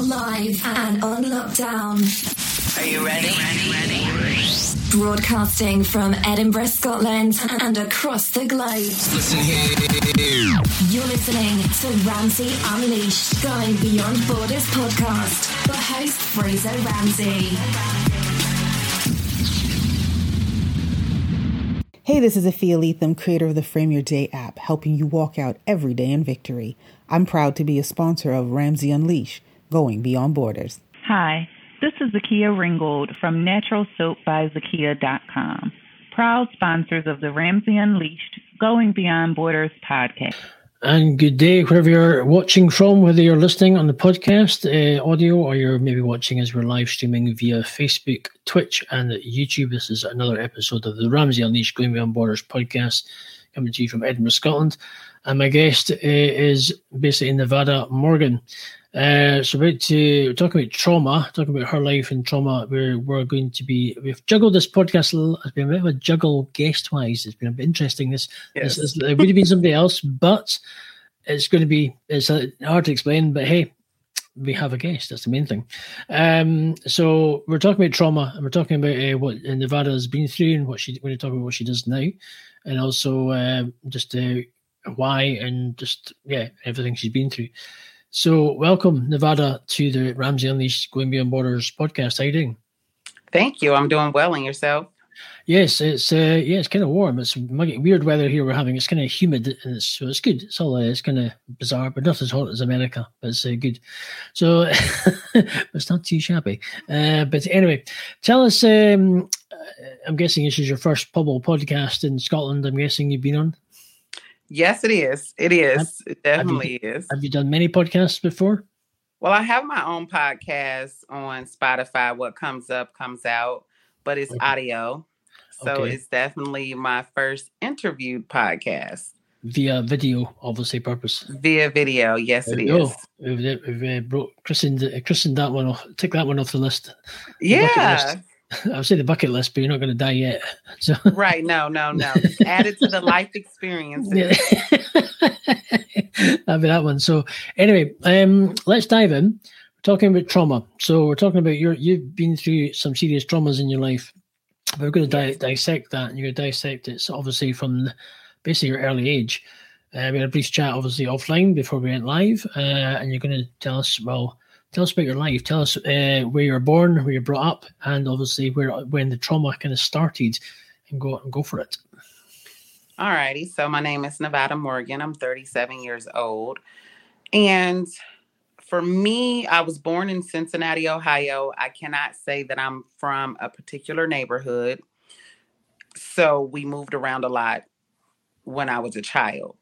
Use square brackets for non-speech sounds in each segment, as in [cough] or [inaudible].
are live and on lockdown. Are you ready? Ready, ready. Broadcasting from Edinburgh, Scotland and across the globe. Listen here. You're listening to Ramsey Unleashed, Going Beyond Borders podcast. The host, Fraser Ramsey. Hey, this is Afia Lethem, creator of the Frame Your Day app, helping you walk out every day in victory. I'm proud to be a sponsor of Ramsey Unleash, going beyond borders. Hi, this is Zakia Ringgold from NaturalSoapByZakia.com, proud sponsors of the Ramsey Unleashed, Going Beyond Borders podcast. And good day, wherever you're watching from, whether you're listening on the podcast uh, audio or you're maybe watching as we're live streaming via Facebook, Twitch, and YouTube. This is another episode of the Ramsey Unleashed Going Beyond Borders podcast coming to you from Edinburgh, Scotland. And my guest uh, is basically Nevada Morgan. Uh, so about to talking about trauma, talking about her life and trauma. We're we're going to be we've juggled this podcast a little. It's been a bit of a juggle guest wise. It's been a bit interesting. This, Yes. this, this it would have been somebody else, but it's going to be it's uh, hard to explain. But hey, we have a guest. That's the main thing. Um, so we're talking about trauma, and we're talking about uh, what Nevada has been through, and what she. We're talking about what she does now, and also uh, just uh, why and just yeah everything she's been through. So welcome Nevada to the Ramsey Unleashed Going Beyond Borders podcast. How are you doing? Thank you. I'm doing well. And yourself? Yes, it's uh, yeah, it's kind of warm. It's muggy- weird weather here we're having. It's kind of humid, and it's, so it's good. It's all uh, it's kind of bizarre, but not as hot as America, but it's uh, good. So, [laughs] it's not too shabby. Uh, but anyway, tell us. Um, uh, I'm guessing this is your first public podcast in Scotland. I'm guessing you've been on. Yes, it is. It is. It have you- definitely is. Have you done many podcasts before? Well, I have my own podcast on Spotify. What comes up comes out, but it's Okay. audio. So Okay. it's definitely my first interviewed podcast Via video, obviously, purpose. via video. Yes, it There go. is. We've, we've uh, broke, christened, christened that one off. Take that one off the list. Yeah. [laughs] I would say the bucket list, but you're not going to die yet. [laughs] So [laughs] right. No, no, no. Add it to the life experiences. yeah. That'd be that one. So anyway, um, let's dive in. We're talking about trauma. So we're talking about your you've been through some serious traumas in your life. We're going to di- dissect that, and you're going to dissect it. So obviously from the, basically your early age. Uh, we had a brief chat, obviously offline before we went live, uh, and you're going to tell us well. Tell us about your life. Tell us uh, where you were born, where you were brought up, and obviously where when the trauma kind of started, and go and go for it. All righty. So my name is Nevada Morgan. I'm 37 years old. And for me, I was born in Cincinnati, Ohio. I cannot say that I'm from a particular neighborhood. So we moved around a lot when I was a child.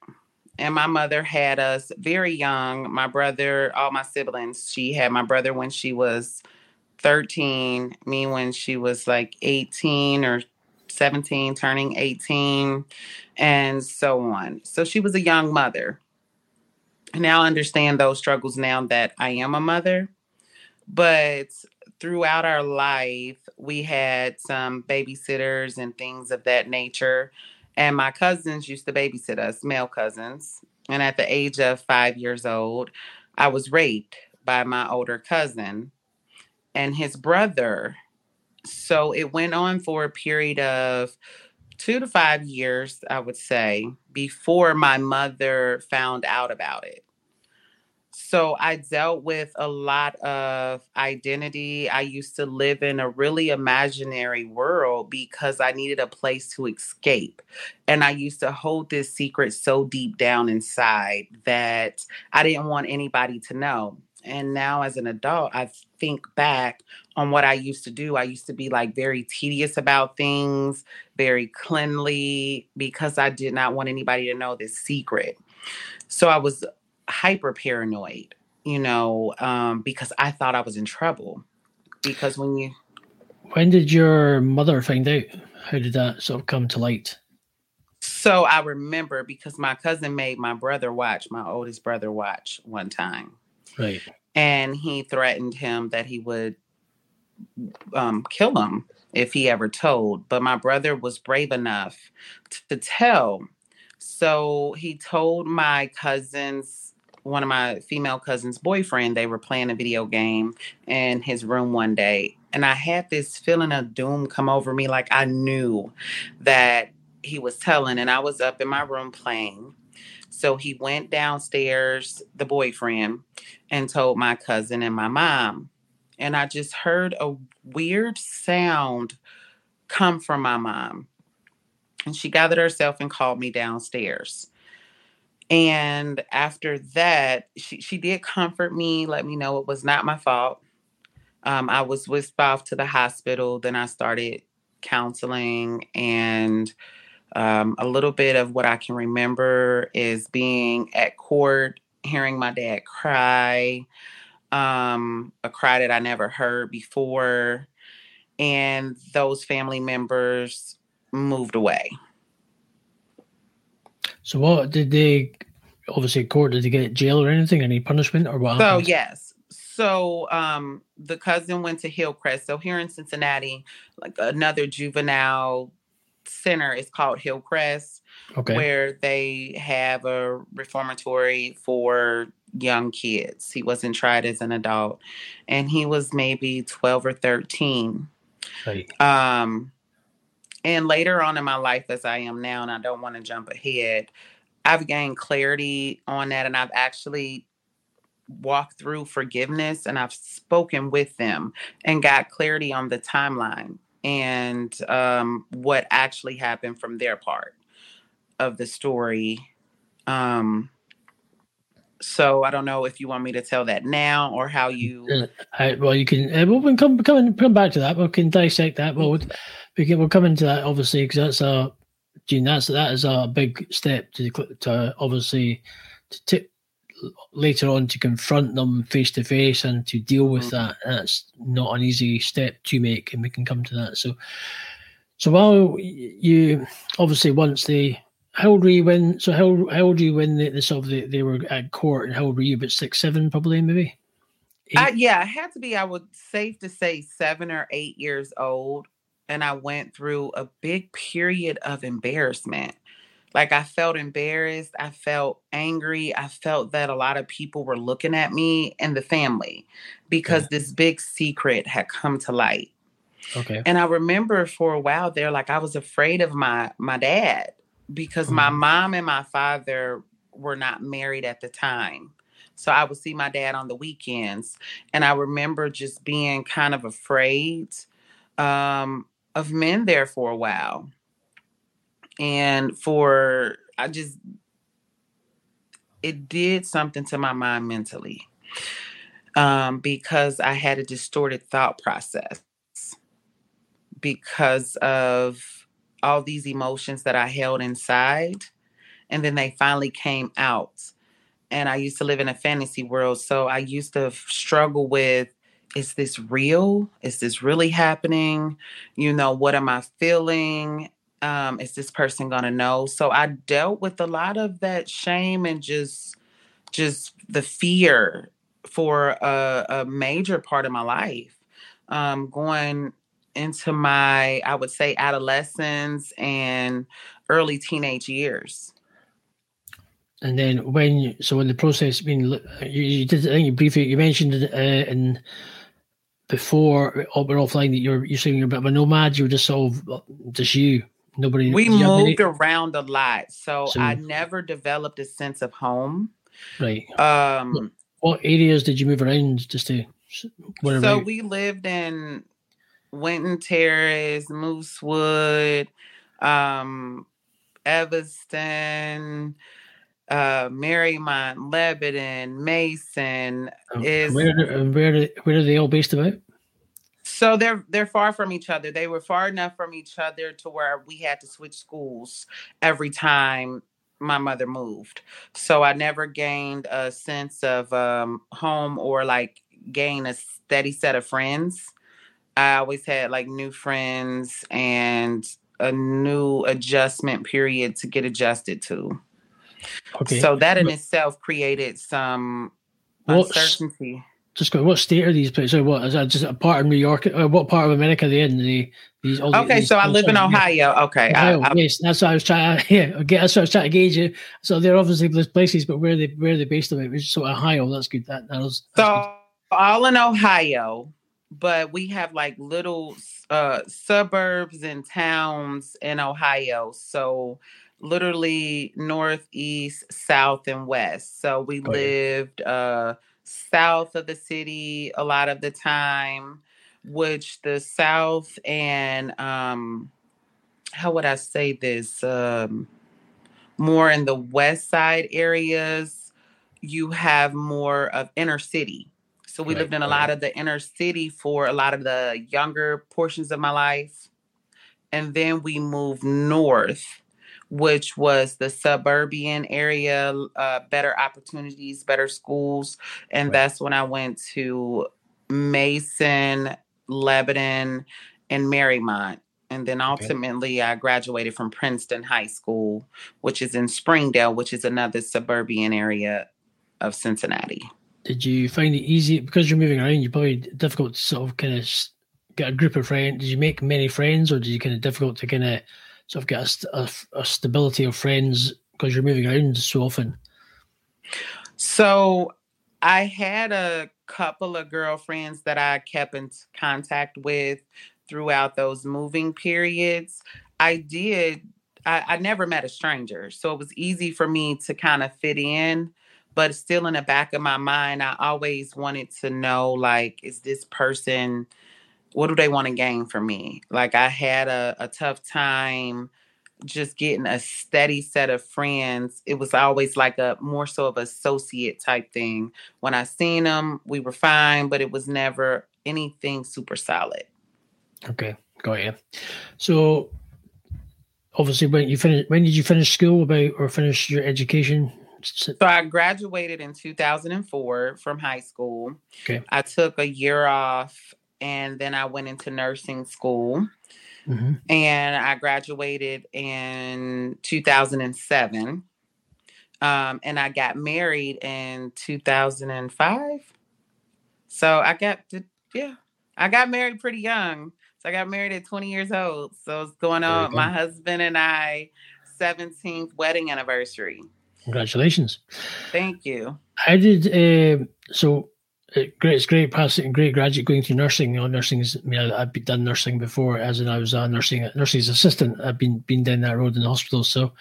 And my mother had us very young. My brother, all my siblings, she had my brother when she was 13, me when she was like 18 or 17, turning 18, and so on. So she was a young mother. And now I understand those struggles now that I am a mother. But throughout our life, we had some babysitters and things of that nature. And my cousins used to babysit us, male cousins. And at the age of five years old, I was raped by my older cousin and his brother. So it went on for a period of two to five years, I would say, before my mother found out about it. So I dealt with a lot of identity. I used to live in a really imaginary world because I needed a place to escape. And I used to hold this secret so deep down inside that I didn't want anybody to know. And now, as an adult, I think back on what I used to do. I used to be like very tedious about things, very cleanly, because I did not want anybody to know this secret. So I was hyper paranoid, you know, um, because I thought I was in trouble. Because when you, When did your mother find out? How did that sort of come to light? so I remember because my cousin made my brother watch, my oldest brother watch one time. Right. and he threatened him that he would um, kill him if he ever told. But my brother was brave enough to tell. So he told my cousins one of my female cousins' boyfriend. They were playing a video game in his room one day, and I had this feeling of doom come over me. Like I knew that he was telling, and I was up in my room playing. So he went downstairs, the boyfriend, and told my cousin and my mom. And I just heard a weird sound come from my mom. And she gathered herself and called me downstairs. And after that, she, she did comfort me, let me know it was not my fault. Um, I was whisked off to the hospital. Then I started counseling. And um, a little bit of what I can remember is being at court, hearing my dad cry, um, a cry that I never heard before. And those family members moved away. So what did they obviously court did they get jail or anything, any punishment or what? So yes. So um the cousin went to Hillcrest. So here in Cincinnati, like another juvenile center is called Hillcrest, Okay. where they have a reformatory for young kids. He wasn't tried as an adult. And he was maybe 12 or 13. Right. Um, and later on in my life, as I am now, and I don't want to jump ahead, I've gained clarity on that, and I've actually walked through forgiveness, and I've spoken with them and got clarity on the timeline and um, what actually happened from their part of the story. Um, so I don't know if you want me to tell that now or how you. Uh, well, you can. Uh, we can come come come back to that. We can dissect that. Well, we can we'll come into that obviously because that's a, Gene. That's that is a big step to to obviously to t- later on to confront them face to face and to deal with Mhm. that. That's not an easy step to make, and we can come to that. So, so while you obviously once they. How old were you when? So how how old were you when they, they sort of they, they were at court, and how old were you? About six, seven, probably, maybe. I, yeah, it had to be, I would safe to say, seven or eight years old. And I went through a big period of embarrassment. Like I felt embarrassed. I felt angry. I felt that a lot of people were looking at me and the family because this big secret had come to light. Okay. And I remember for a while there, like I was afraid of my my dad because my Mhm. mom and my father were not married at the time. So I would see my dad on the weekends. And I remember just being kind of afraid um, of men there for a while. And for, I just, it did something to my mind mentally um, because I had a distorted thought process because of all these emotions that I held inside. And then they finally came out. And I used to live in a fantasy world. So I used to struggle with is this real? Is this really happening? You know, what am I feeling? Um, is this person gonna know? So I dealt with a lot of that shame and just just the fear for a, a major part of my life. Um, going into my, I would say, adolescence and early teenage years. And then when so in the process, I mean, you, you did I think you briefly you mentioned uh, in before we're offline that you're you're saying you're a bit of a nomad. You're just sort of just you, nobody. We you have any- moved around a lot, so, So- I never developed a sense of home. right. Um, What areas did you move around just to wherever? so you- we lived in Winton Terrace, Moosewood, um, Evanston, uh, Mariemont, Lebanon, Mason. um, is- where and where where are they all based about? So they're they're far from each other. They were far enough from each other to where we had to switch schools every time my mother moved. So I never gained a sense of um, home or like gain a steady set of friends. I always had like new friends and a new adjustment period to get adjusted to. Okay. So that in But- itself created some uncertainty. just go. What state are these places? So what is that? Just a part of New York? Or what part of America are they in? The these. all Okay, these- so I live in Ohio. Okay, I- Ohio, I- yes, that's what I was trying. [laughs] Yeah, okay, that's what I was trying to gauge you. So they're obviously those places, but where they where are they based on it? So Ohio, that's good. That that was that's good. So all in Ohio, but we have like little uh suburbs and towns in Ohio. So literally northeast, south, and west. So we you. lived uh south of the city a lot of the time, which the south and um how would I say this? Um more in the west side areas, you have more of inner city. So we Right, lived in a lot of the inner city for a lot of the younger portions of my life. And then we moved north, which was the suburban area, uh, better opportunities, better schools. And Right. that's when I went to Mason, Lebanon, and Mariemont. And then ultimately, I graduated from Princeton High School, which is in Springdale, which is another suburban area of Cincinnati. Did you find it easy because you're moving around? You probably difficult to sort of kind of get a group of friends. Did you make many friends, or did you kind of difficult to kind of sort of get a, a, a stability of friends because you're moving around so often? So I had a couple of girlfriends that I kept in contact with throughout those moving periods. I did, I, I never met a stranger. So it was easy for me to kind of fit in. But still in the back of my mind, I always wanted to know like, is this person, what do they want to gain from me? Like, I had a, a tough time just getting a steady set of friends. It was always like a more so of associate type thing. When I seen them, we were fine, but it was never anything super solid. Okay, got you. So obviously, when you finish, when did you finish school? About or finish your education? So I graduated in 2004 from high school. Okay. I took a year off and then I went into nursing school mhm. and I graduated in 2007. Um, and I got married in 2005. So I got to, yeah, I got married pretty young. So I got married at 20 years old. So it's going on good. my husband and I 17th wedding anniversary. Congratulations. Thank you. I did uh, so? Uh, great, it's great passing, great graduate going through nursing. You know, nursing is. I mean, I, I've been- done nursing before, as in I was a nursing nursing assistant. I've been been down that road in the hospital, so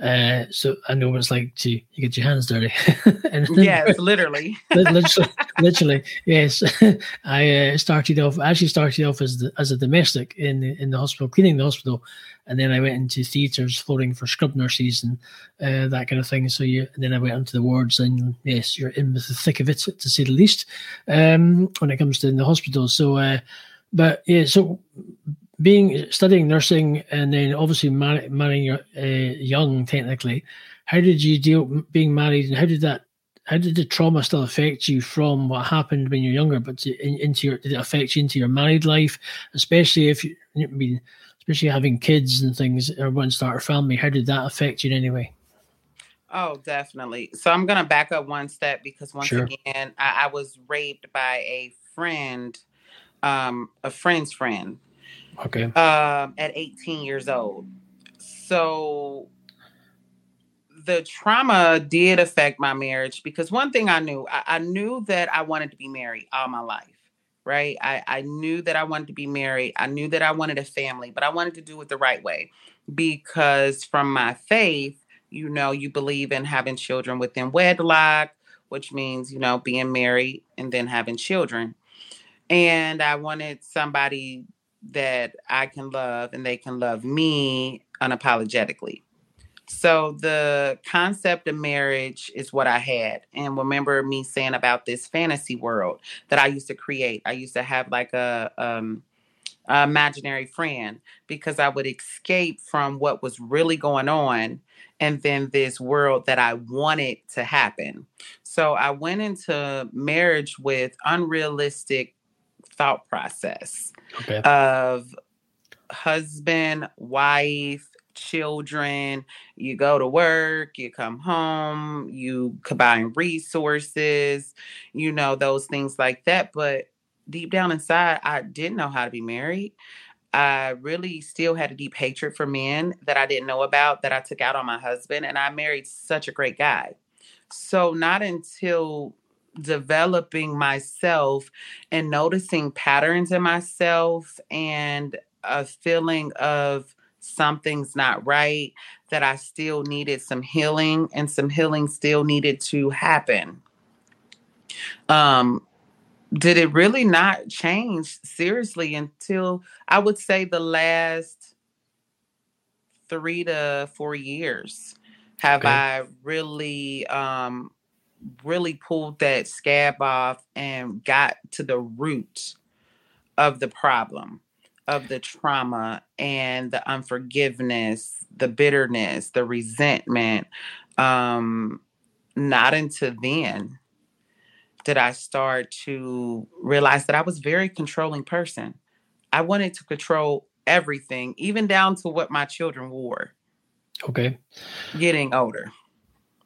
uh, so I know what it's like to you get your hands dirty. [laughs] and Yes, [laughs] literally. Literally, literally, yes. [laughs] I uh, started off. Actually started off as the, as a domestic in the, in the hospital, cleaning the hospital, and then I went into theatres, floating for scrub nurses and uh, that kind of thing. So you, then I went onto the wards, and yes, you're in with the thick of it, to say the least, um, when it comes to in the hospital. So, uh, but yeah, so being studying nursing and then obviously mar- marrying your uh, young technically how did you deal being married and how did that how did the trauma still affect you from what happened when you're younger but to, in, into your did it affect you into your married life especially if you I mean especially having kids and things or start a family how did that affect you in any way Oh, definitely. So I'm gonna back up one step because once Sure. again, I, I was raped by a friend, um, a friend's friend, okay um, at 18 years old. So the trauma did affect my marriage because one thing I knew, I, I knew that I wanted to be married all my life. Right. I, I knew that I wanted to be married. I knew that I wanted a family, but I wanted to do it the right way because from my faith, you know, you believe in having children within wedlock, which means, you know, being married and then having children. And I wanted somebody that I can love and they can love me unapologetically. So the concept of marriage is what I had. And remember me saying about this fantasy world that I used to create. I used to have like a um a imaginary friend because I would escape from what was really going on and then this world that I wanted to happen. So I went into marriage with unrealistic thought process okay of husband, wife, children. You go to work, you come home, you combine resources, you know, those things like that. But deep down inside, I didn't know how to be married. I really still had a deep hatred for men that I didn't know about that I took out on my husband. And I married such a great guy. So, not until developing myself and noticing patterns in myself and a feeling of something's not right, that I still needed some healing and some healing still needed to happen. Um, did it really not change seriously until I would say the last three to four years have Okay. I really um really pulled that scab off and got to the root of the problem of the trauma and the unforgiveness the bitterness the resentment um not until then did I start to realize that I was a very controlling person. I wanted to control everything, even down to what my children wore, Okay. getting older.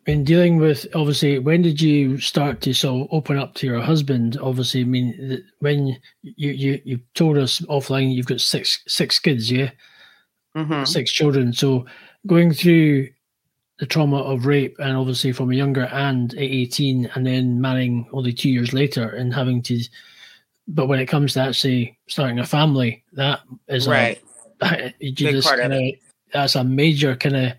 In dealing with obviously, when did you start to sort of open up to your husband? Obviously, I mean, when you you you told us offline you've got six six kids, yeah, hmm six children. So going through the trauma of rape, and obviously from a younger and at eighteen, and then marrying only two years later, and having to. But when it comes to actually starting a family, that is Right. a [laughs] you Big just kinda, that's a major kind of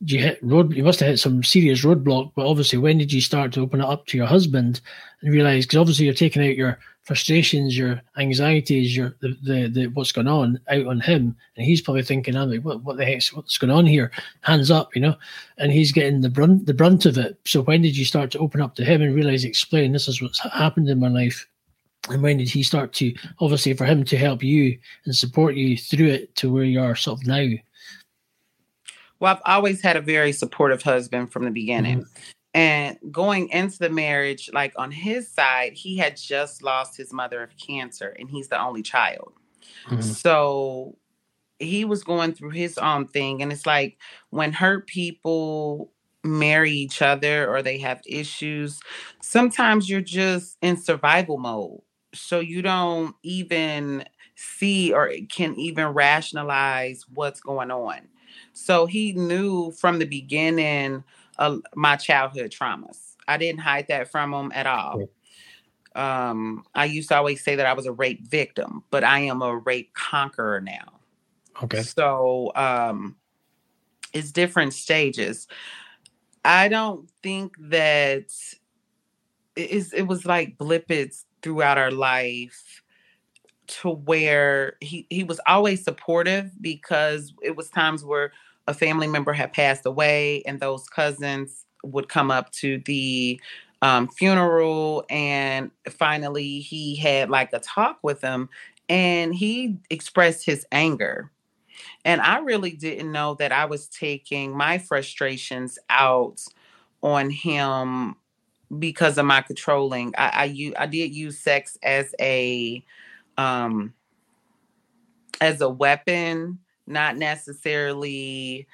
you hit road you must have hit some serious roadblock but obviously when did you start to open it up to your husband and realize because obviously you're taking out your frustrations your anxieties your the, the, the what's going on out on him and he's probably thinking i'm like what, what the heck's what's going on here? Hands up you know? And he's getting the brunt the brunt of it. So when did you start to open up to him and realize explain this is what's happened in my life and when did he start to obviously for him to help you and support you through it to where you are sort of now Well, I've always had a very supportive husband from the beginning. And going into the marriage, like on his side, he had just lost his mother of cancer and he's the only child. Mhm. So he was going through his own thing. And it's like when hurt people marry each other or they have issues, sometimes you're just in survival mode. So you don't even see or can even rationalize what's going on. So he knew from the beginning of my childhood traumas. I didn't hide that from him at all. Um, I used to always say that I was a rape victim, but I am a rape conqueror now. okay So um it's different stages. I don't think that it is it was like blippets throughout our life to where he he was always supportive because it was times where a family member had passed away and those cousins would come up to the um, funeral and finally he had like a talk with them and he expressed his anger and I really didn't know that I was taking my frustrations out on him because of my controlling. I I did use sex as a um as a weapon, not necessarily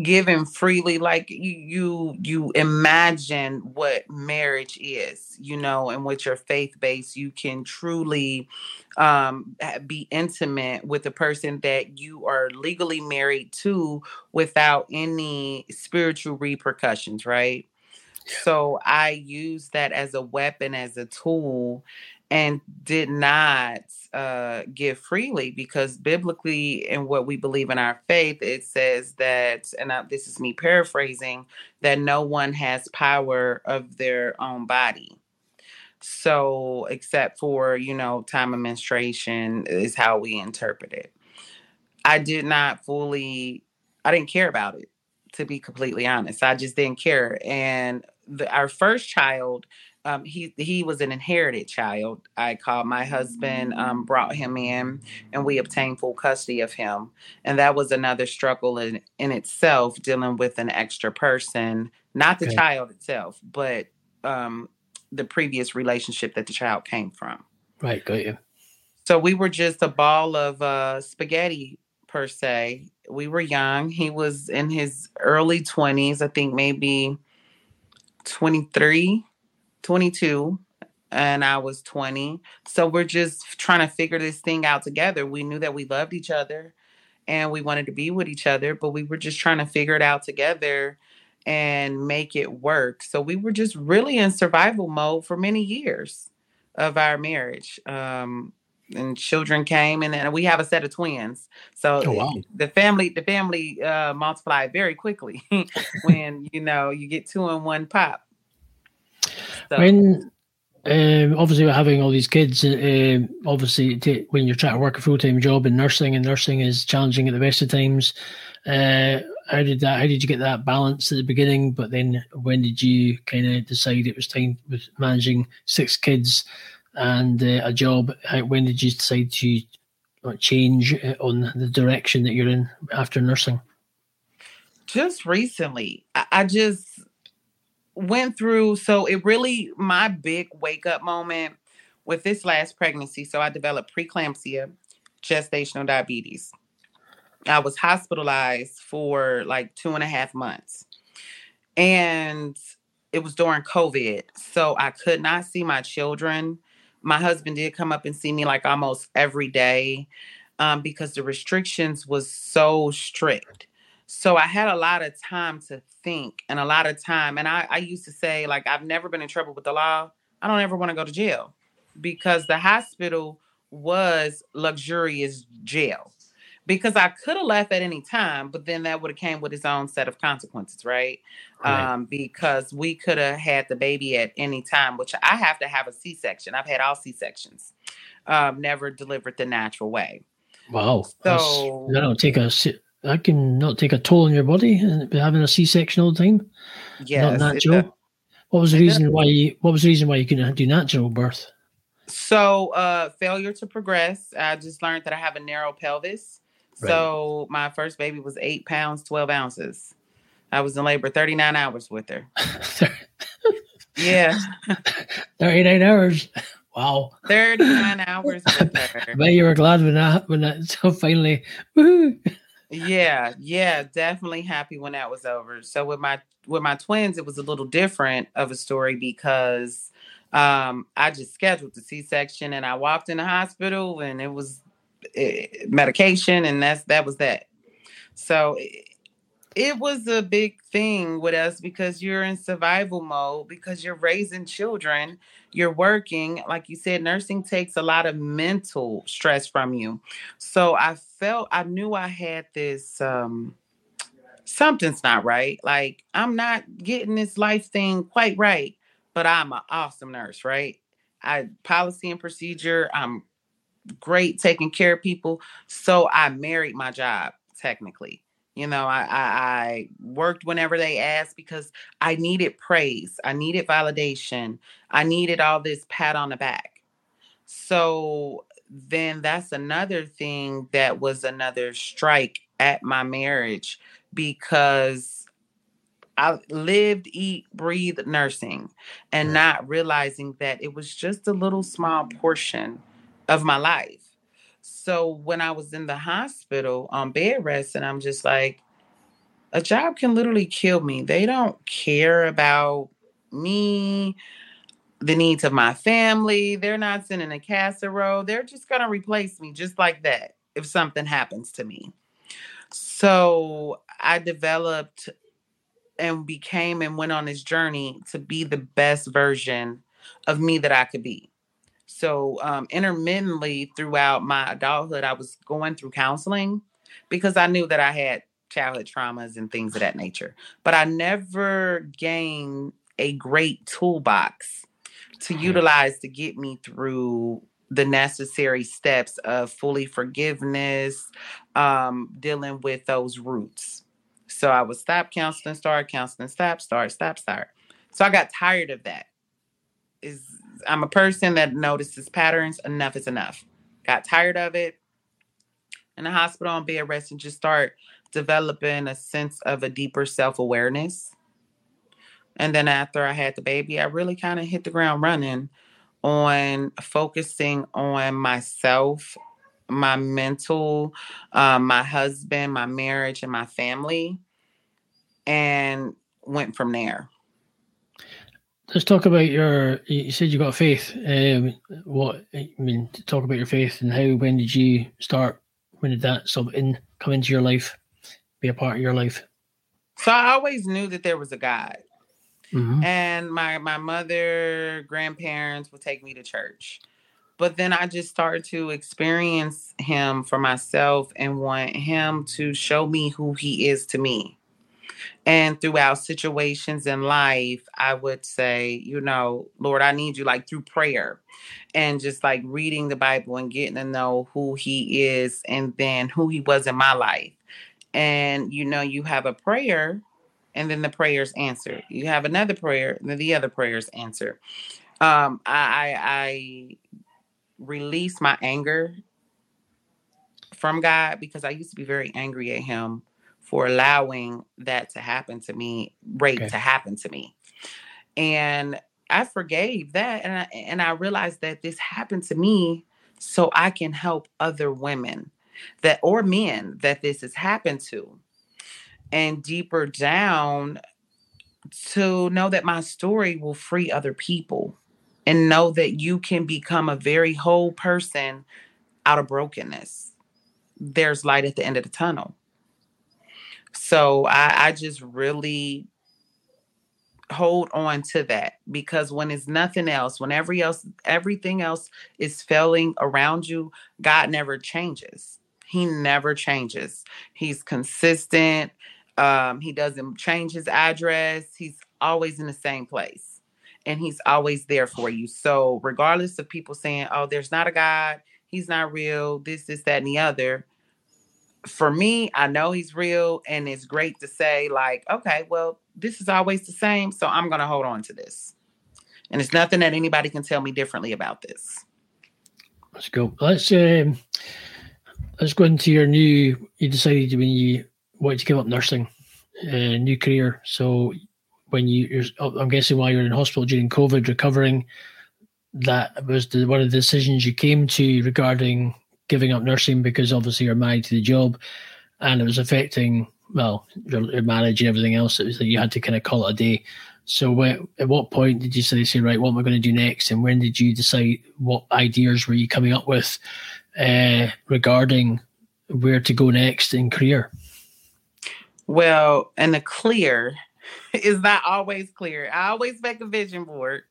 given freely like you you imagine what marriage is you know and with your faith base you can truly um be intimate with the person that you are legally married to without any spiritual repercussions right? So i use that as a weapon as a tool and did not uh, give freely because biblically and what we believe in our faith it says that and I, this is me paraphrasing that no one has power of their own body. So except for you know time of menstruation is how we interpret it. I did not fully i didn't care about it to be completely honest. I just didn't care. And the, our first child um, he he was an inherited child. I called my husband, um, brought him in, and we obtained full custody of him. And that was another struggle in, in itself, dealing with an extra person, not the Okay. child itself, but um, the previous relationship that the child came from. right got you So we were just a ball of uh, spaghetti per se. We were young. He was in his early 20s, I think maybe 23, 22, and I was 20. So we're just trying to figure this thing out together. We knew that we loved each other and we wanted to be with each other, but we were just trying to figure it out together and make it work. So we were just really in survival mode for many years of our marriage. Um, and children came and then we have a set of twins. So Oh, wow. the family the family uh multiplied very quickly [laughs] when you know you get two in one pop. So When um, obviously we're having all these kids, uh, obviously when you're trying to work a full time job in nursing, and nursing is challenging at the best of times. Uh, how did that? How did you get that balance at the beginning? But then, when did you kind of decide it was time with managing six kids and uh, a job? How, when did you decide to uh, change uh, on the direction that you're in after nursing? just recently I, I just went through so it really my big wake up moment with this last pregnancy so i developed preeclampsia gestational diabetes. I was hospitalized for like two and a half months and it was during covid so i could not see my children. My husband did come up and see me like almost every day um, because the restrictions was so strict so I had a lot of time to think and a lot of time. And I, I used to say, like, I've never been in trouble with the law. I don't ever want to go to jail because the hospital was luxurious jail. Because I could have left at any time, but then that would have came with its own set of consequences, right? Right. Um, because we could have had the baby at any time, which I have to have a C-section. I've had all C-sections, um, never delivered the natural way. Wow. So- that'll take a that can not take a toll on your body and be having a C section all the time. Yes, not it natural. What was the reason why you what was the reason why you couldn't do natural birth? So, uh, failure to progress. I just learned that I have a narrow pelvis. So, my first baby was eight pounds, 12 ounces. I was in labor 39 hours with her. [laughs] Yeah, 39 hours. Wow. 39 hours with [laughs] her. I bet you were glad when that when that [laughs] so finally woohoo. Yeah, yeah, definitely happy when that was over. So with my with my twins, it was a little different of a story because um I just scheduled the C-section and I walked in the hospital and it was eh, medication and that's that was that. So it, it was a big thing with us because you're in survival mode because you're raising children, you're working, like you said nursing takes a lot of mental stress from you. So I felt I knew I had this um something's not right. Like I'm not getting this life thing quite right, but I'm an awesome nurse, right? I policy and procedure, I'm great taking care of people. So I married my job technically. You know, I, I I worked whenever they asked because I needed praise, I needed validation, I needed all this pat on the back. So then that's another thing that was another strike at my marriage because I lived, eat, breathe nursing and not realizing that it was just a little small portion of my life. So when I was in the hospital on bed rest, and I'm just like, a job can literally kill me. They don't care about me, the needs of my family. They're not sending a casserole. They're just going to replace me just like that if something happens to me. So I developed and became and went on this journey to be the best version of me that I could be. So, um, intermittently throughout my adulthood, I was going through counseling because I knew that I had childhood traumas and things of that nature. But I never gained a great toolbox to utilize to get me through the necessary steps of fully forgiveness, um, dealing with those roots. So I would stop counseling, start counseling, stop, start, stop, start. So I got tired of that. Is I'm a person that notices patterns. Enough is enough. Got tired of it. In the hospital on bed rest and just start developing a sense of a deeper self awareness. And then after I had the baby, I really kind of hit the ground running on focusing on myself my mental, um, my husband, my marriage, and my family, and went from there. Let's talk about your. You said you got faith. Um, what I mean, talk about your faith and how. When did you start? When did that in come into your life, be a part of your life? So I always knew that there was a God. Mhm. And my my mother, grandparents would take me to church. But then I just started to experience him for myself and want him to show me who he is to me. And throughout situations in life, I would say, you know, Lord, I need you like through prayer and just like reading the Bible and getting to know who he is and then who he was in my life. And you know, you have a prayer and then the prayers answered. You have another prayer, and then the other prayers answered. Um, I, I, I release my anger from God because I used to be very angry at Him for allowing that to happen to me, rape Okay. to happen to me, and I forgave that, and I, and I realized that this happened to me so I can help other women that or men that this has happened to and deeper down to know that my story will free other people and know that you can become a very whole person out of brokenness. There's light at the end of the tunnel. So I, I just really hold on to that because when it's nothing else, when every else everything else is failing around you, God never changes. He never changes. He's consistent. Um, he doesn't change his address. He's always in the same place. And he's always there for you. So regardless of people saying, oh, there's not a God, he's not real, this, this, that, and the other. For me, I know he's real, and it's great to say, like, okay, well, this is always the same, so I'm gonna hold on to this. And it's nothing that anybody can tell me differently about this. Let's go. Let's um, let's go into your new. You decided when you wanted to give up nursing, uh, new career. So when you, oh, I'm guessing while you're in hospital during COVID, recovering, that was the, one of the decisions you came to regarding giving up nursing because obviously you're married to the job, and it was affecting well your, your marriage and everything else. It was that you had to kind of call it a day. So when, at what point did you say, say, right, what am I going to do next? And when did you decide what ideas were you coming up with uh, regarding where to go next in career? Well, and the clear [laughs] is not always clear. I always make a vision board,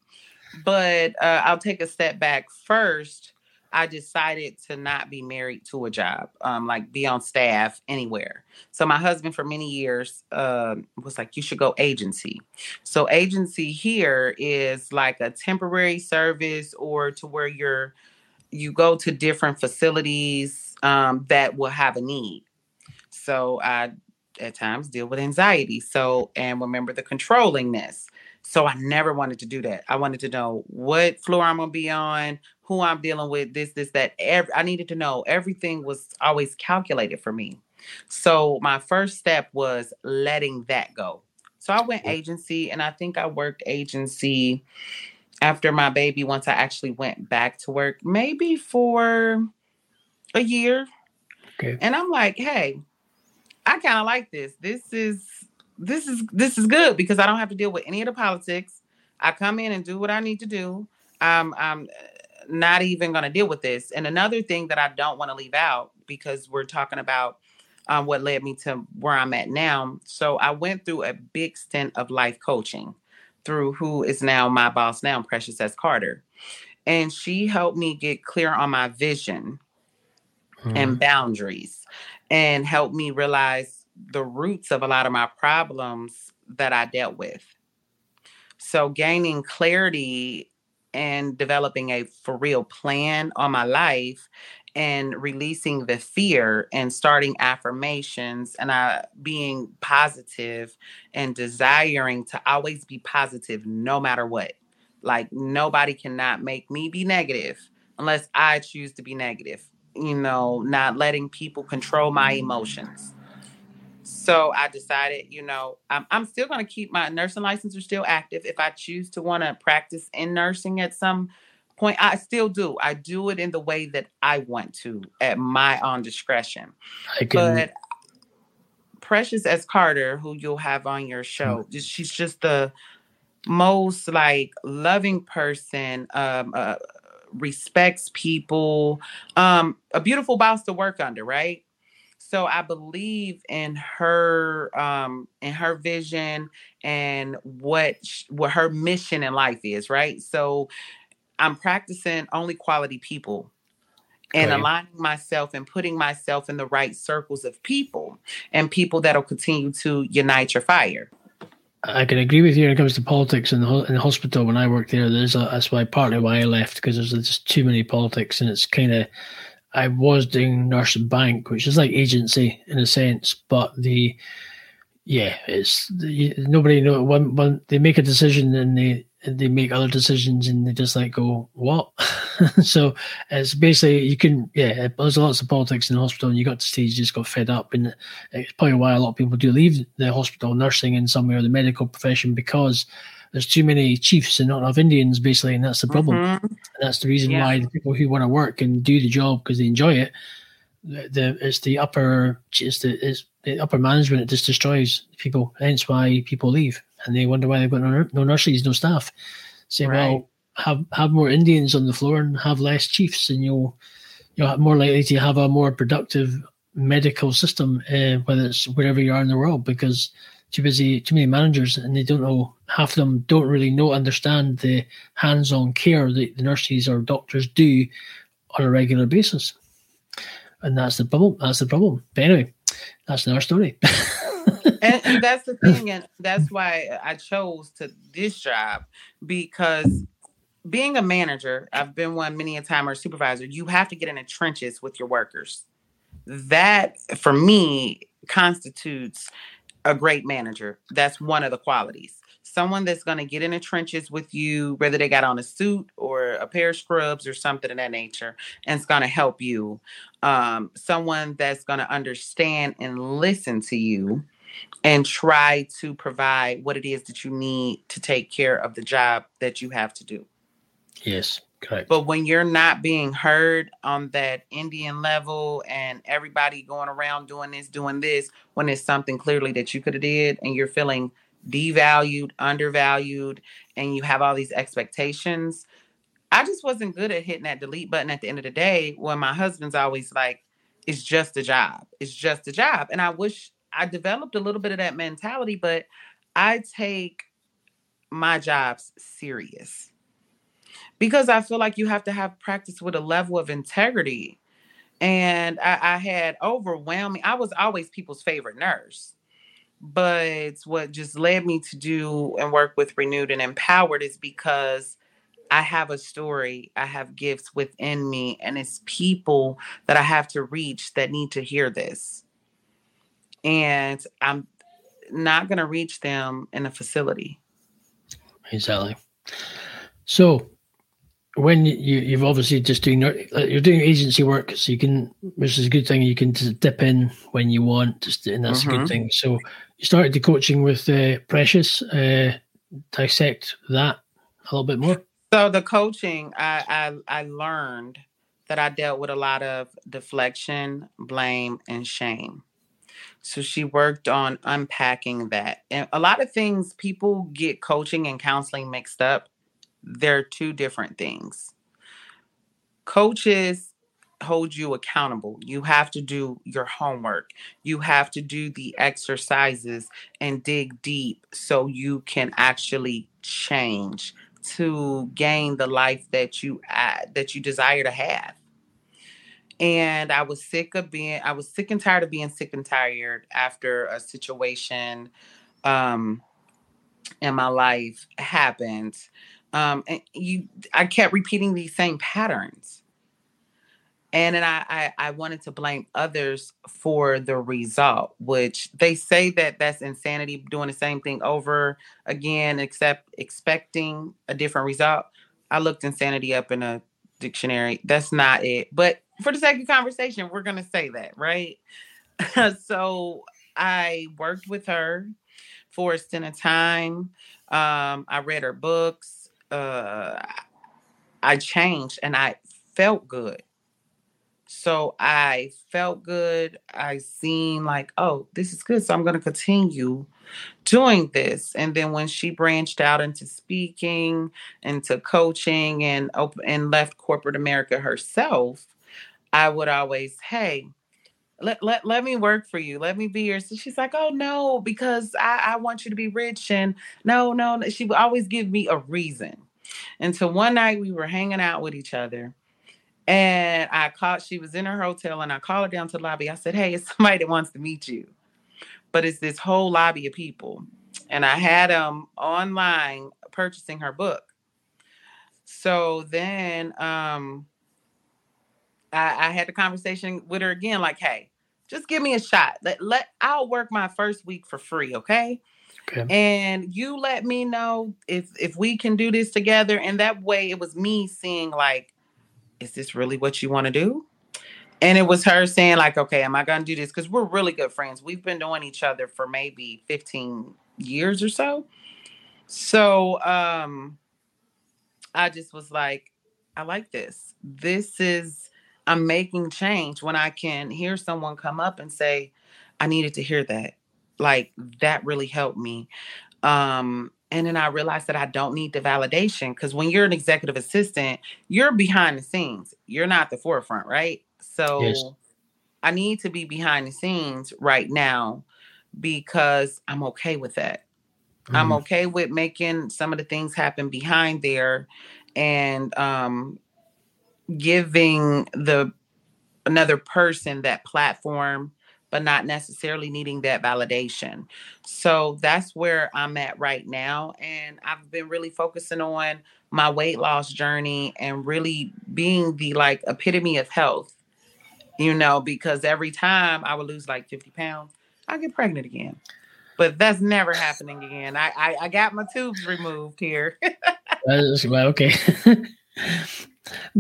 but uh, I'll take a step back first. I decided to not be married to a job, um, like be on staff anywhere. So my husband, for many years, um, was like, "You should go agency." So agency here is like a temporary service, or to where you're you go to different facilities um, that will have a need. So I at times deal with anxiety. So, and remember the controllingness. So I never wanted to do that. I wanted to know what floor I'm gonna be on, who I'm dealing with, this, this, that. Every, I needed to know. Everything was always calculated for me. So my first step was letting that go. So I went agency, and I think I worked agency after my baby. Once I actually went back to work, maybe for a year. Okay. And I'm like, hey, I kind of like this. This is this is this is good because I don't have to deal with any of the politics. I come in and do what I need to do. Um, I'm not even going to deal with this. And another thing that I don't want to leave out because we're talking about um, what led me to where I'm at now. So I went through a big stint of life coaching through who is now my boss now, Precious S. Carter. And she helped me get clear on my vision and boundaries and helped me realize the roots of a lot of my problems that I dealt with. So gaining clarity and developing a for real plan on my life and releasing the fear and starting affirmations and I being positive and desiring to always be positive no matter what. Like nobody cannot make me be negative unless I choose to be negative. You know, not letting people control my emotions. So I decided, you know, I'm, I'm still going to keep my nursing license are still active. If I choose to want to practice in nursing at some point. I still do. I do it in the way that I want to at my own discretion. Can. But Precious S. Carter, who you'll have on your show, just- she's just the most like loving person. Um, uh, respects people. Um, a beautiful boss to work under, right? So I believe in her, um, in her vision and what sh- what her mission in life is, right? So I'm practicing only quality people and aligning myself and putting myself in the right circles of people and people that'll continue to unite your fire. I can agree with you when it comes to politics in the, in the hospital. When I worked there, there's a, that's why partly why I left because there's just too many politics, and it's kind of. I was doing nurse bank, which is like agency in a sense, but the yeah, it's the, nobody know when when they make a decision and they they make other decisions and they just like go what. [laughs] so it's basically you can yeah. There's lots of politics in the hospital, and you got to stage just got fed up, and it's probably why a lot of people do leave the hospital nursing in somewhere the medical profession because there's too many chiefs and not enough Indians basically, and that's the problem. Mhm. And that's the reason Yeah. why the people who want to work and do the job because they enjoy it, the, the it's the upper it's the it's upper management it just destroys people. Hence why people leave and they wonder why they've got no, no nurses, no staff. Say, Right. well, have have more Indians on the floor and have less chiefs, and you'll have more likely to have a more productive medical system, uh, whether it's wherever you are in the world, because too busy, too many managers, and they don't know. Half of them don't really know, understand the hands-on care that the nurses or doctors do on a regular basis, and that's the problem. That's the problem. But anyway, that's another story. [laughs] and, and that's the thing, and that's [laughs] why I chose to this job because being a manager, I've been one many a time or supervisor. You have to get in the trenches with your workers. That for me constitutes a great manager. That's one of the qualities. Someone that's going to get in the trenches with you, whether they got on a suit or a pair of scrubs or something of that nature, and it's going to help you. Um, someone that's going to understand and listen to you and try to provide what it is that you need to take care of the job that you have to do. yes, correct. But when you're not being heard on that Indian level and everybody going around doing this, doing this, when it's something clearly that you could have did and you're feeling devalued, undervalued, and you have all these expectations, I just wasn't good at hitting that delete button at the end of the day when my husband's always like, it's just a job. It's just a job. And I wish I developed a little bit of that mentality, but I take my jobs serious because I feel like you have to have practice with a level of integrity. And I, I had overwhelming, I was always people's favorite nurse. But what just led me to do and work with Renewed and Empowered is because I have a story, I have gifts within me, and it's people that I have to reach that need to hear this. And I'm not going to reach them in a facility. Exactly. So, when you you've obviously just doing uh, you're doing agency work, so you can, which is a good thing. You can just dip in when you want, just and that's a Mhm. good thing. So, started the coaching with uh, Precious. Uh, dissect that a little bit more. So the coaching, I, I I learned that I dealt with a lot of deflection, blame, and shame. So she worked on unpacking that. And a lot of things people get coaching and counseling mixed up. They're two different things. Coaches hold you accountable. You have to do your homework. You have to do the exercises and dig deep so you can actually change to gain the life that you uh, that you desire to have. And I was sick of being I was sick and tired of being sick and tired after a situation um in my life happened. Um and you I kept repeating these same patterns. And then I, I I wanted to blame others for the result, which they say that that's insanity, doing the same thing over again, except expecting a different result. I looked insanity up in a dictionary. That's not it. But for the sake of conversation, we're gonna say that, right? [laughs] so I worked with her for a stint of time. Um, I read her books. Uh, I changed and I felt good. So I felt good. I seen like, oh, this is good. So I'm going to continue doing this. And then when she branched out into speaking, into coaching, and and left corporate America herself, I would always, hey, let, let, let me work for you. Let me be your. So she's like, oh no, because I, I want you to be rich. And no, no. She would always give me a reason. Until one night we were hanging out with each other and I called, she was in her hotel, and I called her down to the lobby. I said, Hey, it's somebody that wants to meet you. But it's this whole lobby of people. And I had them online purchasing her book. So then um I, I had the conversation with her again, like, hey, just give me a shot. Let let I'll work my first week for free, okay? Okay. And you let me know if if we can do this together. And that way it was me seeing like is this really what you want to do? And it was her saying, like, okay, am I going to do this? Because we're really good friends. We've been knowing each other for maybe 15 years or so. So um, I just was like, I like this. This is, I'm making change when I can hear someone come up and say, I needed to hear that. Like, that really helped me. Um, and then I realized that I don't need the validation because when you're an executive assistant, you're behind the scenes. You're not the forefront, right? So Yes. I need to be behind the scenes right now because I'm okay with that. I'm Mhm. okay with making some of the things happen behind there and um giving the another person that platform but not necessarily needing that validation. So that's where I'm at right now and I've been really focusing on my weight loss journey and really being the like epitome of health. You know, because every time I would lose like 50 pounds, I get pregnant again. But that's never happening again. I I, I got my tubes removed here. [laughs] Okay. [laughs]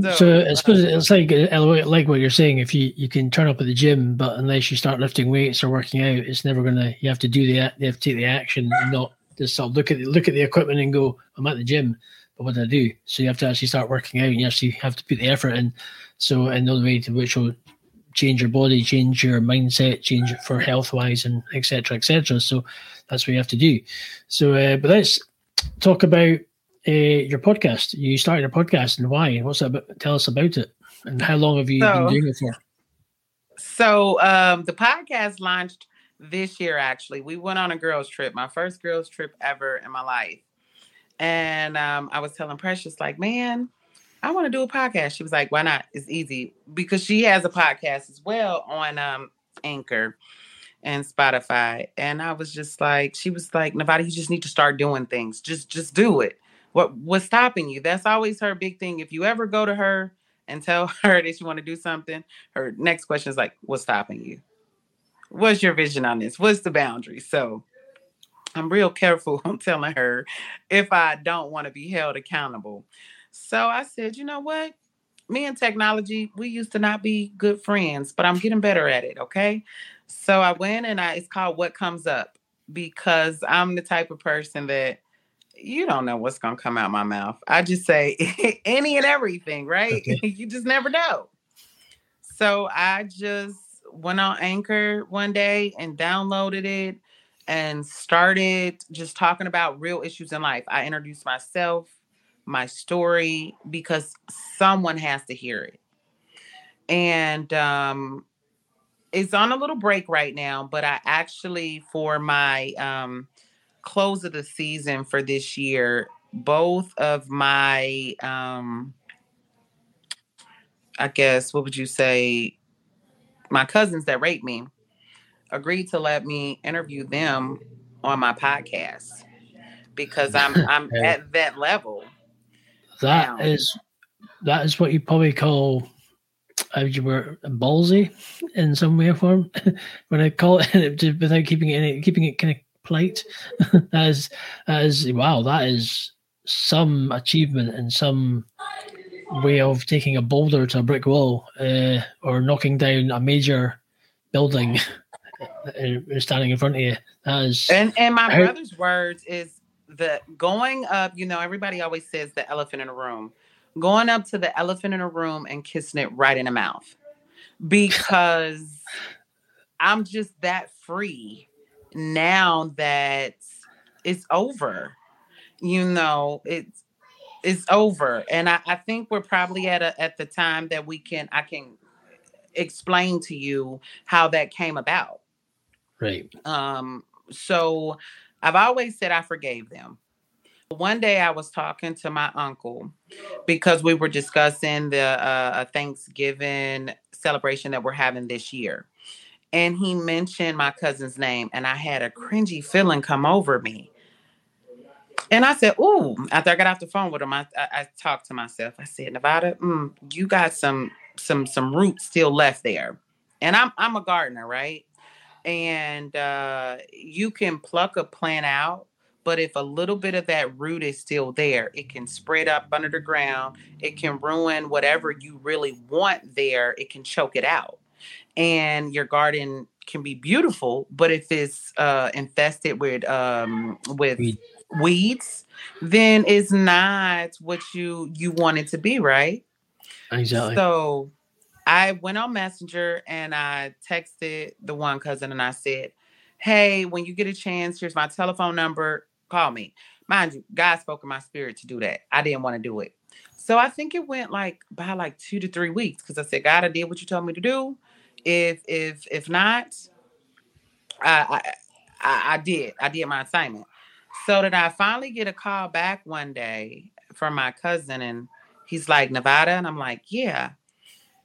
So, so I suppose it's like uh, like what you're saying. If you, you can turn up at the gym, but unless you start lifting weights or working out, it's never gonna. You have to do the you have to take the action and not just sort of look at the, look at the equipment and go, I'm at the gym, but what do I do? So you have to actually start working out, and you actually have to put the effort in. So another way to which will change your body, change your mindset, change it for health wise, and etc. etc. So that's what you have to do. So, uh, but let's talk about uh, your podcast. You started a podcast and why? What's that about? Tell us about it. And how long have you So- been doing it for? So um the podcast launched this year actually. We went on a girls trip, my first girls trip ever in my life. And um I was telling Precious like, "Man, I want to do a podcast." She was like, "Why not? It's easy." Because she has a podcast as well on um Anchor and Spotify. And I was just like, she was like, "Nevada, you just need to start doing things. Just just do it." What what's stopping you? That's always her big thing. If you ever go to her and tell [laughs] her that you want to do something, her next question is like, what's stopping you? What's your vision on this? What's the boundary? So I'm real careful [laughs] on telling her if I don't want to be held accountable. So I said, you know what? Me and technology, we used to not be good friends, but I'm getting better at it. Okay. So I went and I it's called What Comes Up because I'm the type of person that you don't know what's gonna come out my mouth. I just say [laughs] any and everything, right? Okay. [laughs] you just never know. So I just went on Anchor one day and downloaded it and started just talking about real issues in life. I introduced myself, my story, because someone has to hear it. And um it's on a little break right now, but I actually for my um close of the season for this year, both of my um I guess what would you say my cousins that rate me agreed to let me interview them on my podcast because I'm [laughs] I'm at that level. That Wow. is that is what you probably call how would you were ballsy in some way or form. [laughs] when I call it [laughs] without keeping it in it, keeping it kind of polite. as as wow, that is some achievement and some way of taking a boulder to a brick wall uh, or knocking down a major building [laughs] and standing in front of you. That is And and my I- brother's words is the going up, you know, everybody always says the elephant in the room. going up to the elephant in the room and kissing it right in the mouth because I'm just that free now that it's over. You know, it's it's over. And I, I think we're probably at a at the time that we can I can explain to you how that came about. Right. Um, so I've always said I forgave them. One day I was talking to my uncle because we were discussing the uh, Thanksgiving celebration that we're having this year. And he mentioned my cousin's name, and I had a cringy feeling come over me. And I said, "Ooh!" After I got off the phone with him, I, I, I talked to myself. I said, "Nevada, mm, you got some some some roots still left there." And I'm I'm a gardener, right? And uh, you can pluck a plant out, but if a little bit of that root is still there, it can spread up under the ground. It can ruin whatever you really want there. It can choke it out, and your garden can be beautiful, but if it's uh, infested with um, with Weed. weeds, then it's not what you you want it to be, right? Exactly. So I went on Messenger and I texted the one cousin and I said, Hey, when you get a chance, here's my telephone number. Call me. Mind you, God spoke in my spirit to do that. I didn't want to do it. So I think it went like by like two to three weeks because I said, God, I did what you told me to do. If if if not, I I, I, did. I did my assignment. So did I finally get a call back one day from my cousin and he's like, Nevada? And I'm like, yeah.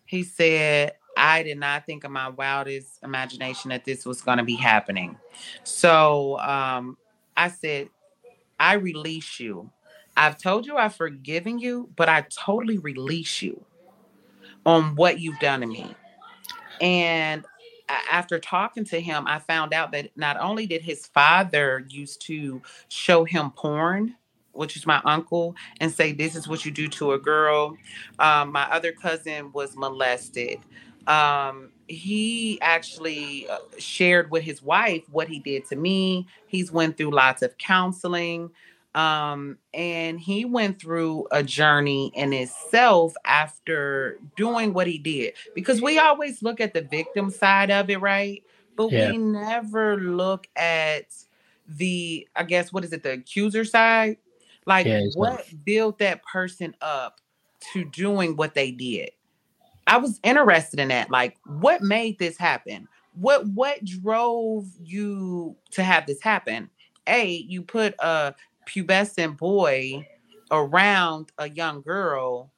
He said, I did not think in my wildest imagination that this was going to be happening. So um, I said, I release you. I've told you I've forgiven you, but I totally release you on what you've done to me. And after talking to him, I found out that not only did his father used to show him porn, which is my uncle, and say, This is what you do to a girl. Um, my other cousin was molested. Um, he actually uh, shared with his wife what he did to me. He's went through lots of counseling. Um, and he went through a journey in itself after doing what he did because we always look at the victim side of it, right? But Yeah. we never look at the, I guess, what is it, the accuser side? Like, Yeah, what built that person up to doing what they did? I was interested in that. Like, what made this happen? What what drove you to have this happen? A, you put a pubescent boy around a young girl,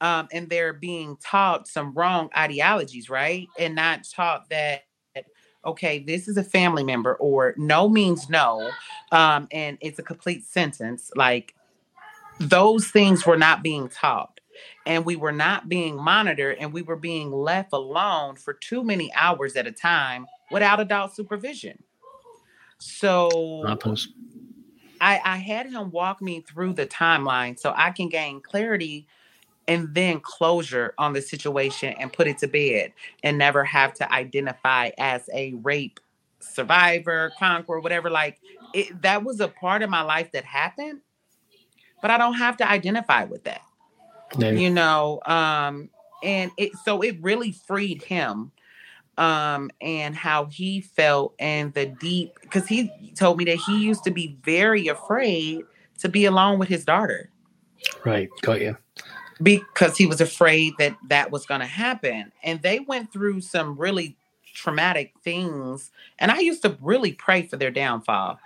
um, and they're being taught some wrong ideologies, right? And not taught that okay, this is a family member, or no means no, um, and it's a complete sentence. Like those things were not being taught and we were not being monitored and we were being left alone for too many hours at a time without adult supervision so. I, I had him walk me through the timeline so i can gain clarity and then closure on the situation and put it to bed and never have to identify as a rape survivor conqueror whatever like it, that was a part of my life that happened but i don't have to identify with that No. you know um and it so it really freed him um and how he felt and the deep because he told me that he used to be very afraid to be alone with his daughter Right. Got you. because he was afraid that that was going to happen and they went through some really traumatic things and i used to really pray for their downfall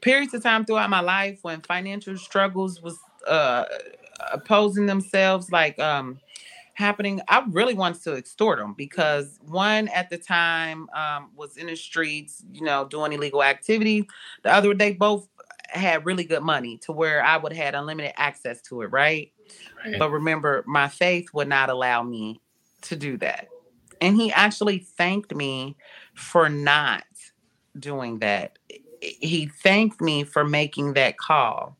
periods of time throughout my life when financial struggles was uh opposing themselves like um happening i really wanted to extort them because one at the time um was in the streets you know doing illegal activity the other they both had really good money to where i would have had unlimited access to it right Right. but remember, my faith would not allow me to do that. And he actually thanked me for not doing that. He thanked me for making that call.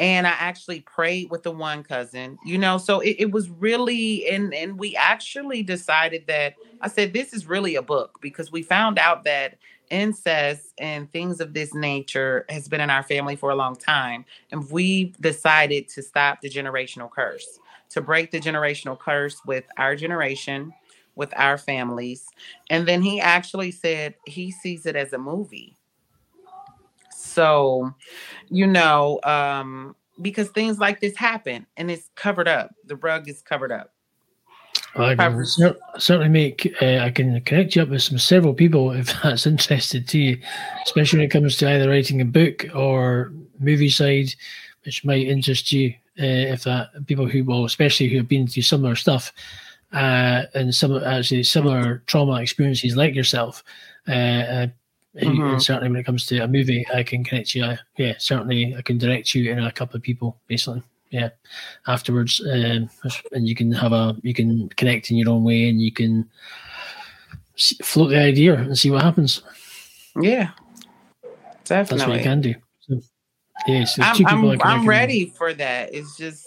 And I actually prayed with the one cousin, you know, so it, it was really, and, and we actually decided that I said, this is really a book because we found out that incest and things of this nature has been in our family for a long time and we decided to stop the generational curse to break the generational curse with our generation, with our families. And then he actually said he sees it as a movie. So, you know, um, because things like this happen and it's covered up. The rug is covered up. I can cer- certainly make. Uh, I can connect you up with some several people if [laughs] that's interested to you, especially when it comes to either writing a book or movie side, which might interest you. Uh, if that people who well, especially who have been through similar stuff uh, and some actually similar trauma experiences like yourself. Uh, uh mm-hmm. And certainly, when it comes to a movie, I can connect you. yeah, certainly, I can direct you in a couple of people, basically. Yeah. Afterwards um, and you can have a you can connect in your own way and you can float the idea and see what happens. Yeah. Definitely that's what you can do. So, yeah so i'm, I'm, I'm ready for that. It's just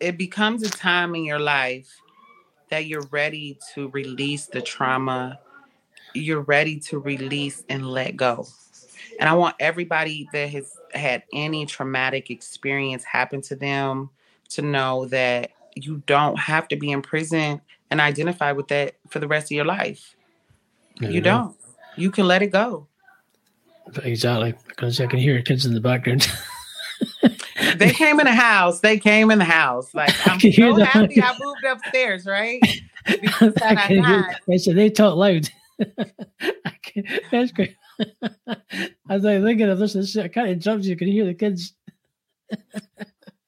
it becomes a time in your life that you're ready to release the trauma you're ready to release and let go and I want everybody that has had any traumatic experience happen to them to know that you don't have to be in prison and identify with that for the rest of your life. You don't. You can let it go. Exactly. Because I can hear kids in the background. [laughs] they came in the house. They came in the house. Like [laughs] I'm so happy I moved upstairs, right? [laughs] Because I, I I said they talk loud. [laughs] that's great. [laughs] As I thinking of this, I can't interrupt you. You can hear the kids.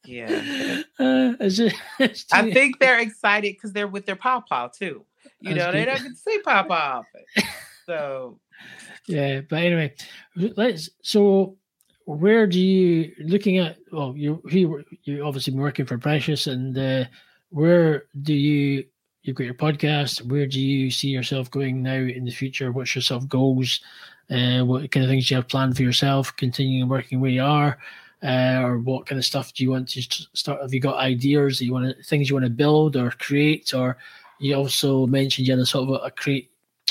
yeah. [laughs] Uh, it's just, it's just, I think they're excited because they're with their papa too. You know, they don't get to see papa often. So. Yeah, but anyway, let's. So, where do you looking at? Well, you you you obviously been working for Precious, and uh, where do you you've got your podcast. Where do you see yourself going now in the future? What's your self goals? Uh, what kind of things do you have planned for yourself? Continuing working where you are, uh, or what kind of stuff do you want to start? Have you got ideas that you want to, things you want to build or create? Or you also mentioned you had a sort of a, a create.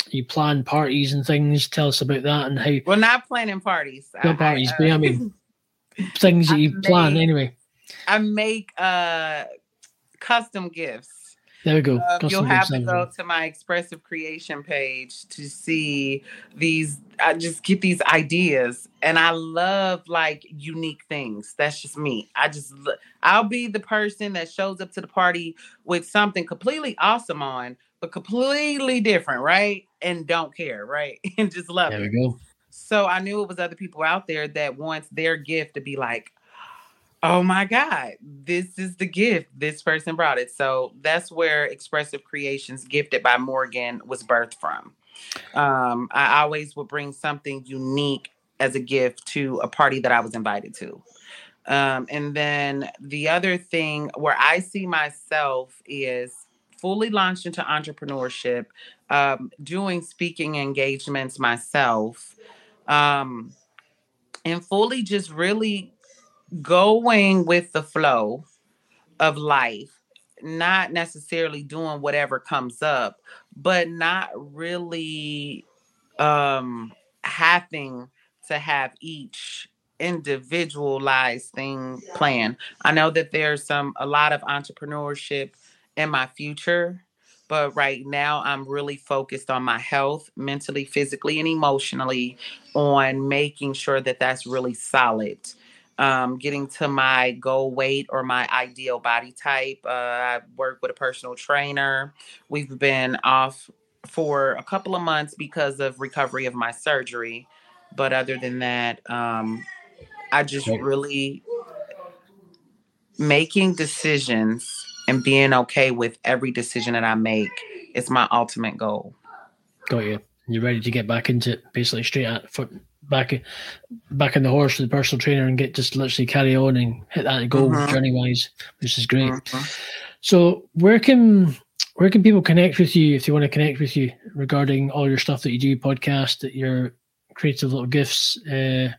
You plan parties and things. Tell us about that and how. We're not planning parties. Not parties, I, but I mean [laughs] things that you plan anyway. I make uh custom gifts there we go. Um, you'll have to go to my expressive creation page to see these. I just get these ideas, and I love like unique things. That's just me. I just I'll be the person that shows up to the party with something completely awesome on, but completely different, right? And don't care, right? [laughs] and just love there it. There we go. So I knew it was other people out there that wants their gift to be like, oh my God, this is the gift. This person brought it. So that's where Expressive Kreations Gifted by Morgan was birthed from. Um, I always would bring something unique as a gift to a party that I was invited to. Um, and then the other thing where I see myself is fully launched into entrepreneurship, um, doing speaking engagements myself, um, and fully just really going with the flow of life, not necessarily doing whatever comes up, but not really um having to have each individualized thing plan. I know that there's some a lot of entrepreneurship in my future, but right now I'm really focused on my health, mentally, physically, and emotionally, on making sure that that's really solid um, getting to my goal weight or my ideal body type. Uh, I work with a personal trainer. We've been off for a couple of months because of recovery of my surgery. But other than that, um, I just really making decisions and being okay with every decision that I make is my ultimate goal. Got you. You're ready to get back into it, basically straight at foot back back in the horse with the personal trainer and get just literally carry on and hit that goal mm-hmm. journey wise, which is great. Mm-hmm. So where can where can people connect with you if they want to connect with you regarding all your stuff that you do, podcast, that your creative little gifts, uh,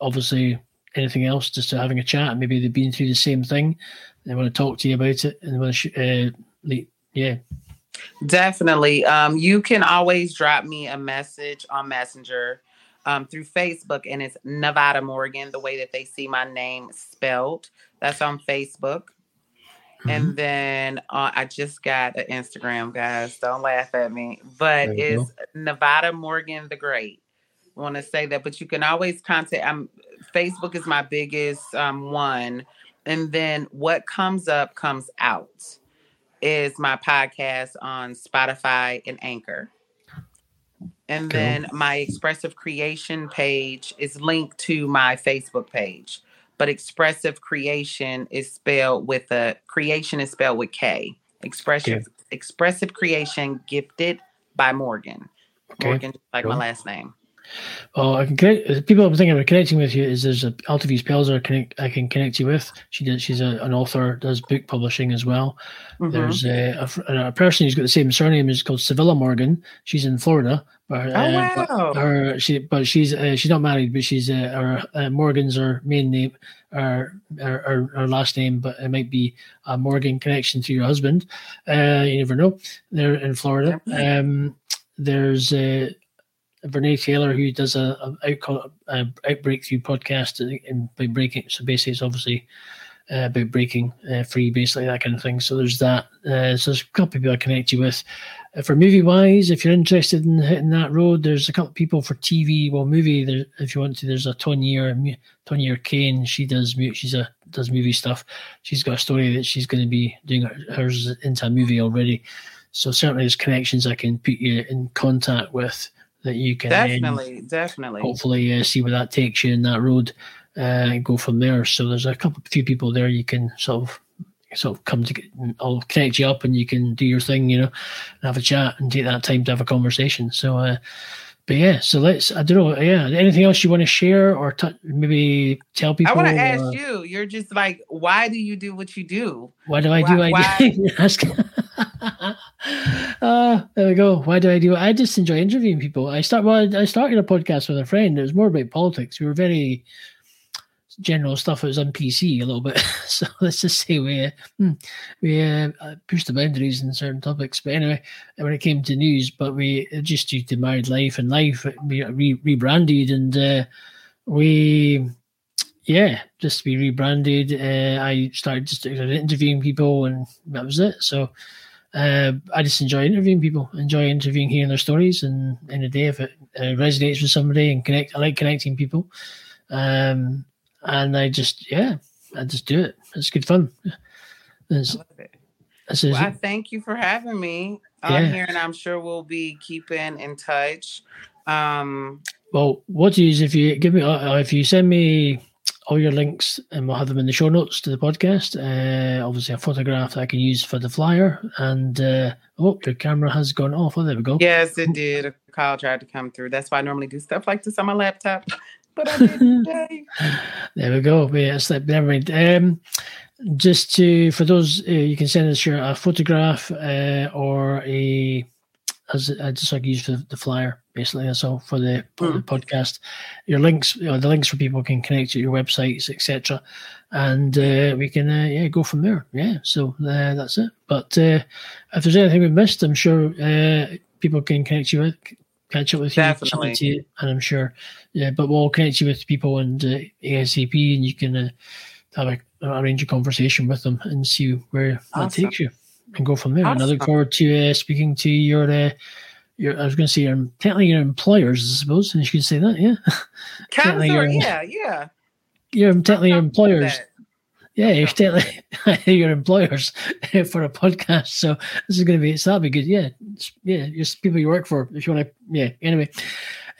obviously anything else, just to having a chat. Maybe they've been through the same thing. They want to talk to you about it and want to, uh, yeah. Definitely. Um, you can always drop me a message on Messenger um, through Facebook, and it's Nevada Morgan, the way that they see my name spelled. That's on Facebook. Mm-hmm. And then uh, I just got an Instagram, guys. Don't laugh at me, but it's Nevada Morgan the Great. Want to say that, but you can always contact. I'm Facebook is my biggest um, one, and then what comes up comes out is my podcast on Spotify and Anchor. And Cool. then my expressive creation page is linked to my Facebook page. But expressive creation is spelled with a creation is spelled with K. Expressive expressive creation gifted by Morgan. Okay. Morgan, like my last name. Oh, I can connect. People I'm thinking of connecting with you is there's a Altavies Pelzer connect, I can connect you with. She does. She's a, an author, does book publishing as well. Mhm. There's a, a a person who's got the same surname is called Sevilla Morgan. She's in Florida. But, Oh, uh, but wow. her, she, but she's uh, she's not married, but she's uh, her uh, Morgan's her main name, her, her her last name, but it might be a Morgan connection to your husband. Uh, you never know. They're in Florida. Um, there's uh, Brene Taylor who does a, a, a outbreak through podcast and by breaking. So basically, it's obviously uh, about breaking uh, free, basically that kind of thing. So there's that. Uh, so there's a couple of people I connect you with. Uh, for movie wise, if you're interested in hitting that road, there's a couple of people for TV. Well, movie, there, if you want to, there's a Tonier, Tonier Kane. She does she's a does movie stuff. She's got a story that she's going to be doing hers into a movie already. So certainly there's connections I can put you in contact with that you can Definitely, definitely. hopefully uh, see where that takes you in that road uh, and go from there. So there's a couple, few people there you can sort of sort of come to. I'll connect you up and you can do your thing, you know, and have a chat and take that time to have a conversation. So, uh, but yeah, so let's. I don't know. Yeah, anything else you want to share or t- maybe tell people? I want to ask uh, you. You're just like, why do you do what you do? Why do I do? Why- [laughs] I do. Ask. [laughs] uh, there we go. Why do I do? I just enjoy interviewing people. I start. Well, I started a podcast with a friend. It was more about politics. We were very general stuff. It was on PC a little bit. [laughs] so let's just say we hmm, we uh, pushed the boundaries in certain topics. But anyway, when it came to news, but we uh, just due to married life and life, we re- rebranded and uh, we yeah, just to be rebranded. Uh, I started just interviewing people, and that was it. So uh, I just enjoy interviewing people, enjoy interviewing, hearing their stories, and in the day, if it uh, resonates with somebody and connect, I like connecting people. Um, and I just, yeah, I just do it. It's good fun. It's, I love it. Well, I thank you for having me on Yeah. here, and I'm sure we'll be keeping in touch. Um, Well, what do you use if you give me uh, if you send me all your links and we'll have them in the show notes to the podcast. Uh, obviously, a photograph that I can use for the flyer. And uh, oh, your camera has gone off. Oh, there we go. yes, it did. A call tried to come through. That's why I normally do stuff like this on my laptop, but I [laughs] today. There we go. Yeah, it's like, never mind. Um, just to for those, uh, you can send us your a photograph uh, or a as I just like use for the flyer. Basically, that's all for the, for the podcast. Your links, you know, the links for people can connect to your websites, etc. And uh, we can uh, yeah go from there. Yeah, so uh, that's it. But uh, if there's anything we missed, I'm sure uh, people can connect you with. Catch up with you, Definitely. you, and I'm sure, yeah. But we'll connect you with people and uh, ASAP, and you can uh, have a arrange a conversation with them and see where that takes you, and go from there. And I look forward to uh, speaking to your, uh, your. I was going to say your technically your employers, I suppose, and you could say that, yeah. [laughs] Technically, yeah, yeah. You're technically your I'm comfortable with employers. Yeah, you're technically [laughs] your employers [laughs] for a podcast. So this is going to be, so that'll be good. Yeah. Yeah. Just people you work for, if you want to, yeah. Anyway.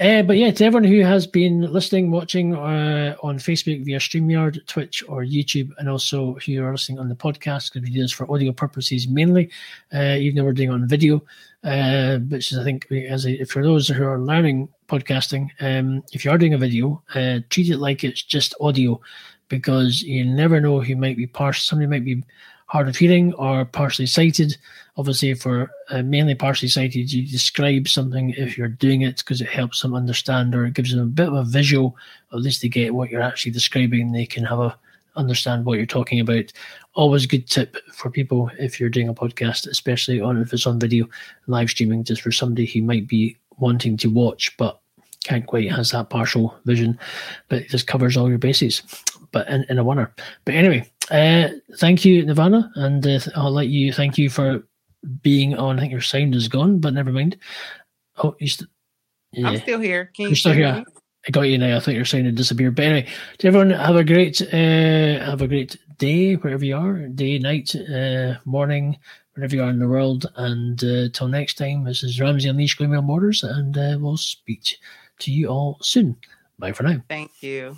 Uh, but yeah, to everyone who has been listening, watching uh, on Facebook via StreamYard, Twitch, or YouTube, and also who are listening on the podcast, because we do this for audio purposes mainly, uh, even though we're doing it on video, uh, which is, I think, as a, for those who are learning podcasting, um, if you are doing a video, uh, treat it like it's just audio because you never know who might be partial. Somebody might be hard of hearing or partially sighted. Obviously, for uh, mainly partially sighted, you describe something if you're doing it because it helps them understand or it gives them a bit of a visual. At least they get what you're actually describing. They can have a understand what you're talking about. Always a good tip for people if you're doing a podcast, especially on if it's on video, live streaming, just for somebody who might be wanting to watch but can't quite has that partial vision, but it just covers all your bases. But in, in a winner. But anyway, Uh, thank you, Nevada, and uh, I'll let you. Thank you for being on. I think your sound is gone, but never mind. Oh, you st- yeah. I'm still here. Can you You're still here. me? I got you now. I thought your sound had disappeared. But anyway, to everyone, have a great, uh, have a great day wherever you are, day, night, uh, morning, wherever you are in the world. And uh, till next time, this is Ramsey Unleashed Beyond Borders, and uh, we'll speak to you all soon. Bye for now. Thank you.